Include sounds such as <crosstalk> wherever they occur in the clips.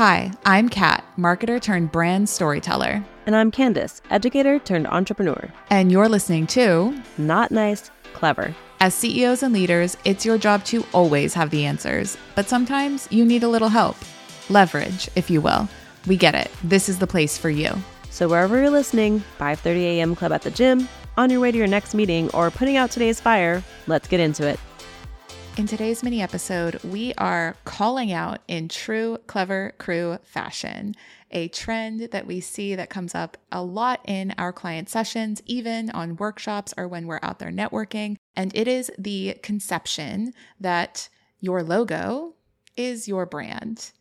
Hi, I'm Kat, marketer turned brand storyteller. And I'm Candice, educator turned entrepreneur. And you're listening to Not Nice, Clever. As CEOs and leaders, it's your job to always have the answers, but sometimes you need a little help. Leverage, if you will. We get it. This is the place for you. So wherever you're listening, 5:30 a.m. club at the gym, on your way to your next meeting, or putting out today's fire, let's get into it. In today's mini episode, we are calling out in true clever crew fashion a trend that we see that comes up a lot in our client sessions, even on workshops or when we're out there networking. And it is the conception that your logo is your brand.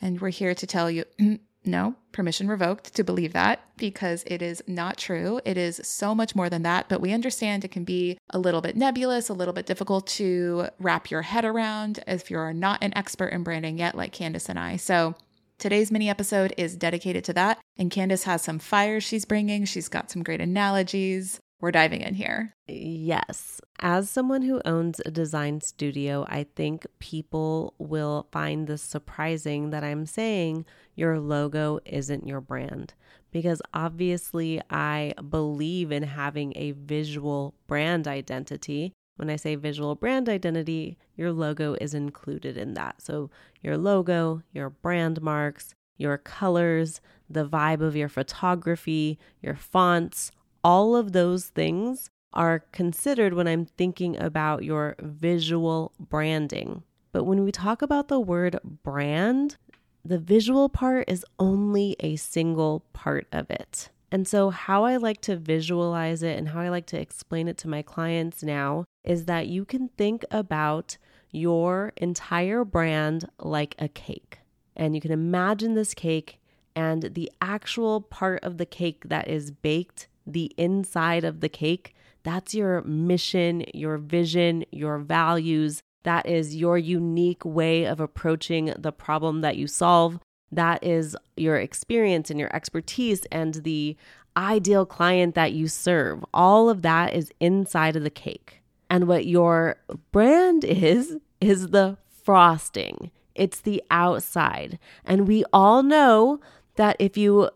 And we're here to tell you <clears throat> no, permission revoked to believe that because it is not true. It is so much more than that, but we understand it can be a little bit nebulous, a little bit difficult to wrap your head around if you're not an expert in branding yet, like Candice and I. So, Today's mini episode is dedicated to that, and Candice has some fire she's bringing. She's got some great analogies. We're diving in here. Yes. As someone who owns a design studio, I think people will find this surprising that I'm saying your logo isn't your brand. Because obviously, I believe in having a visual brand identity. When I say visual brand identity, your logo is included in that. So, your logo, your brand marks, your colors, the vibe of your photography, your fonts, all of those things are considered when I'm thinking about your visual branding. But when we talk about the word brand, the visual part is only a single part of it. And so, how I like to visualize it and how I like to explain it to my clients now is that you can think about your entire brand like a cake. And you can imagine this cake and the actual part of the cake that is baked, the inside of the cake, that's your mission, your vision, your values. That is your unique way of approaching the problem that you solve. That is your experience and your expertise and the ideal client that you serve. All of that is inside of the cake. And what your brand <laughs> is, is the frosting. It's the outside. And we all know that if you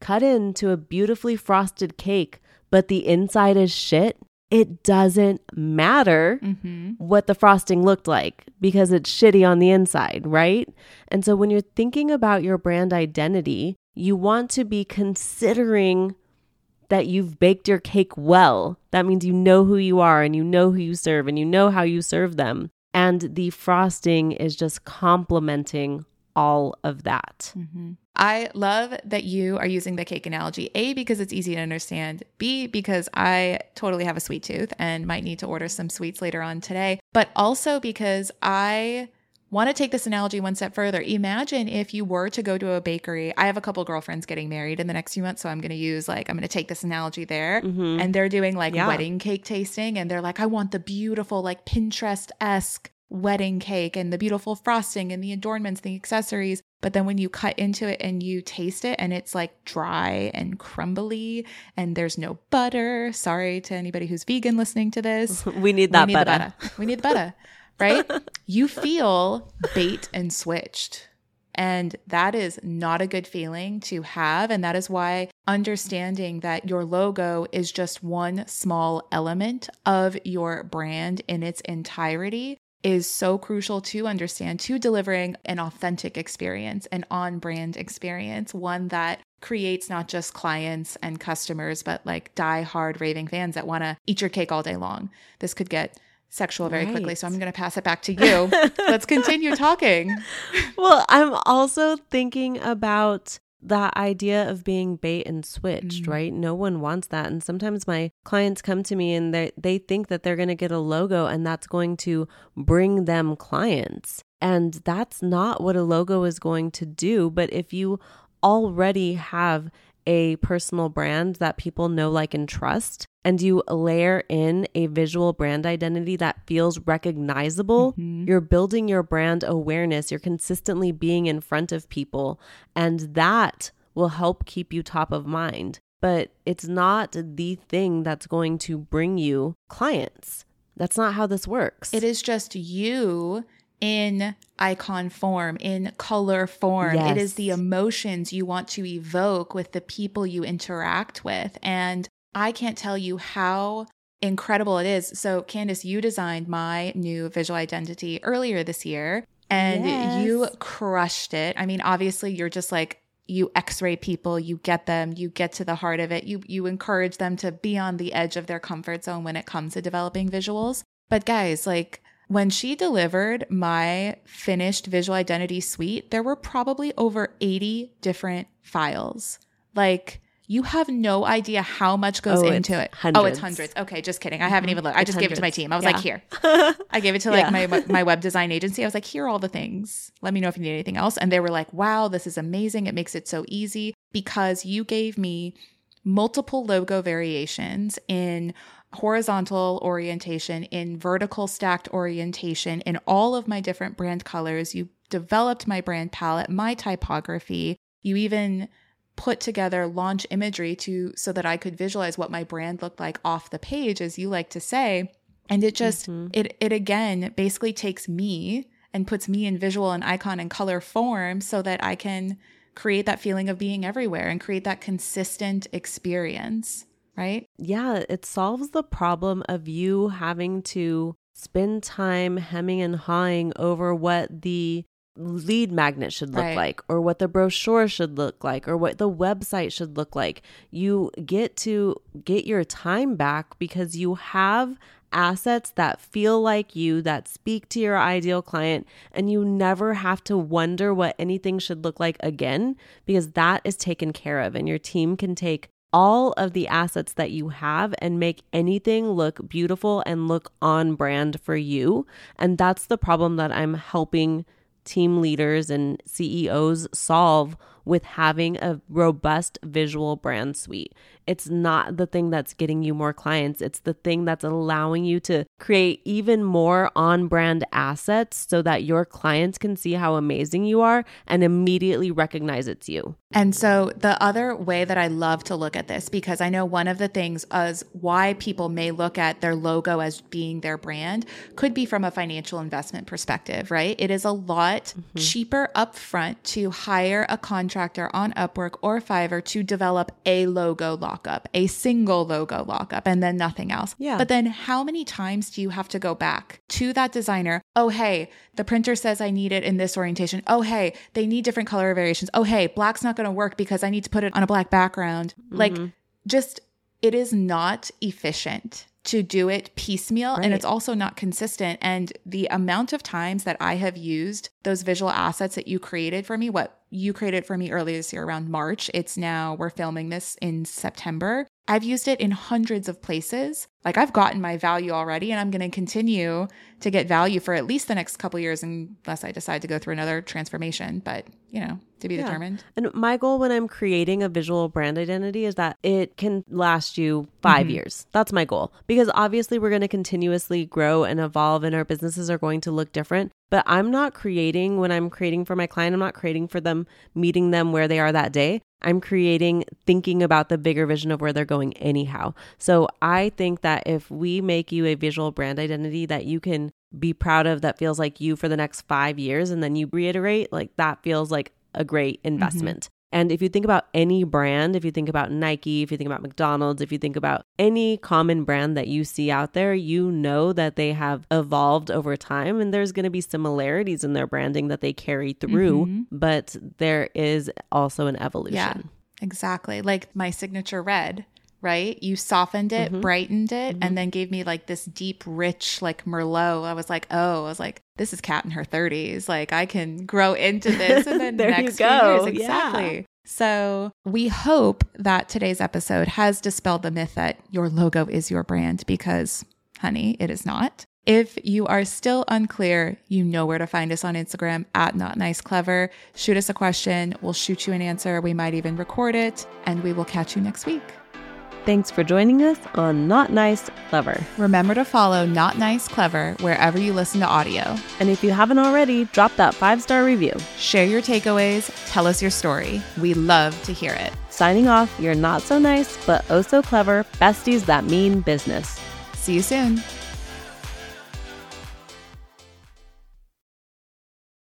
cut into a beautifully frosted cake, but the inside is shit, it doesn't matter mm-hmm. what the frosting looked like because it's shitty on the inside, right? And so when you're thinking about your brand identity, you want to be considering that you've baked your cake well. That means you know who you are and you know who you serve and you know how you serve them. And the frosting is just complementing all of that. Mm-hmm. I love that you are using the cake analogy. A, because it's easy to understand. B, because I totally have a sweet tooth and might need to order some sweets later on today. But also because I want to take this analogy one step further. Imagine if you were to go to a bakery. I have a couple girlfriends getting married in the next few months, so I'm going to use like I'm going to take this analogy there. Mm-hmm. And they're doing like yeah. wedding cake tasting and they're like I want the beautiful like Pinterest-esque wedding cake and the beautiful frosting and the adornments, the accessories. But then when you cut into it and you taste it and it's like dry and crumbly and there's no butter. Sorry to anybody who's vegan listening to this. <laughs> we need that we need butter. butter. We need the butter, <laughs> right? you feel bait and switched. And that is not a good feeling to have. And that is why understanding that your logo is just one small element of your brand in its entirety is so crucial to understand to delivering an authentic experience, an on brand experience, one that creates not just clients and customers, but like die hard raving fans that want to eat your cake all day long. This could get sexual very right. quickly. So I'm going to pass it back to you. Let's continue <laughs> talking. Well, I'm also thinking about that idea of being bait and switched, mm-hmm. right? No one wants that. And sometimes my clients come to me and they they think that they're going to get a logo and that's going to bring them clients. And that's not what a logo is going to do, but if you already have a personal brand that people know, like, and trust, and you layer in a visual brand identity that feels recognizable, mm-hmm. you're building your brand awareness. You're consistently being in front of people, and that will help keep you top of mind. But it's not the thing that's going to bring you clients. That's not how this works. It is just you in icon form, in color form. It is the emotions you want to evoke with the people you interact with. And I can't tell you how incredible it is. So, Candice, you designed my new visual identity earlier this year and you crushed it. I mean, obviously, you're just like, you x-ray people you get them you get to the heart of it you you encourage them to be on the edge of their comfort zone when it comes to developing visuals but guys like when she delivered my finished visual identity suite there were probably over 80 different files like you have no idea how much goes Oh, into it. Oh, it's hundreds. hundreds. Okay, just kidding. I haven't mm-hmm. even looked. I It's just gave it to my team. I was Yeah. like, here. <laughs> I gave it to Yeah. like my my web design agency. I was like, here are all the things. Let me know if you need anything else. And they were like, wow, this is amazing. It makes it so easy because you gave me multiple logo variations in horizontal orientation, in vertical stacked orientation, in all of my different brand colors. You developed my brand palette, my typography. You even put together launch imagery to so that I could visualize what my brand looked like off the page as you like to say. And it just Mhm. it it again basically takes me and puts me in visual and icon and color form so that I can create that feeling of being everywhere and create that consistent experience, right? Yeah, it solves the problem of you having to spend time hemming and hawing over what the lead magnet should look Right. like or what the brochure should look like or what the website should look like. You get to get your time back because you have assets that feel like you, that speak to your ideal client, and you never have to wonder what anything should look like again because that is taken care of and your team can take all of the assets that you have and make anything look beautiful and look on brand for you. And that's the problem that I'm helping team leaders and CEOs solve with having a robust visual brand suite. It's not the thing that's getting you more clients, it's the thing that's allowing you to create even more on brand assets so that your clients can see how amazing you are and immediately recognize it's you. And so the other way that I love to look at this, because I know one of the things as why people may look at their logo as being their brand could be from a financial investment perspective, right? It is a lot mm-hmm. cheaper upfront to hire a contractor on Upwork or Fiverr to develop a logo lockup, a single logo lockup, and then nothing else. Yeah. But then how many times do you have to go back to that designer? Oh, hey, the printer says I need it in this orientation. Oh, hey, they need different color variations. Oh, hey, black's not going to work because I need to put it on a black background. Like, mm-hmm. just it is not efficient to do it piecemeal and it's also not consistent. And the amount of times that I have used those visual assets that you created for me, what you created for me earlier this year around March, it's now, we're filming this in September. I've used it in hundreds of places. Like I've gotten my value already and I'm going to continue to get value for at least the next couple years unless I decide to go through another transformation, but you know, to be Yeah. determined. And my goal when I'm creating a visual brand identity is that it can last you 5 mm-hmm. years. That's my goal. Because obviously we're going to continuously grow and evolve and our businesses are going to look different. But I'm not creating when I'm creating for my client, I'm not creating for them, meeting them where they are that day. I'm creating thinking about the bigger vision of where they're going anyhow. So I think that if we make you a visual brand identity that you can be proud of that feels like you for the next 5 years and then you reiterate, like that feels like a great mm-hmm. investment. And if you think about any brand, if you think about Nike, if you think about McDonald's, if you think about any common brand that you see out there, you know that they have evolved over time and there's going to be similarities in their branding that they carry through, mm-hmm. but there is also an evolution. Yeah, exactly. Like my signature red, right? You softened it, Mm-hmm. brightened it, and then gave me like this deep, rich, like Merlot. I was like, oh, I was like, this is Kat in her 30s. Like I can grow into <laughs> this and then There you next few go. years. Yeah. Exactly. So we hope that today's episode has dispelled the myth that your logo is your brand because, honey, it is not. If you are still unclear, you know where to find us on Instagram at Not Nice Clever. Shoot us a question. We'll shoot you an answer. We might even record it, and we will catch you next week. Thanks for joining us on Not Nice Clever. Remember to follow Not Nice Clever wherever you listen to audio. And if you haven't already, drop that five star review. Share your takeaways, tell us your story. We love to hear it. Signing off, you're not so nice, but oh so clever besties that mean business. See you soon.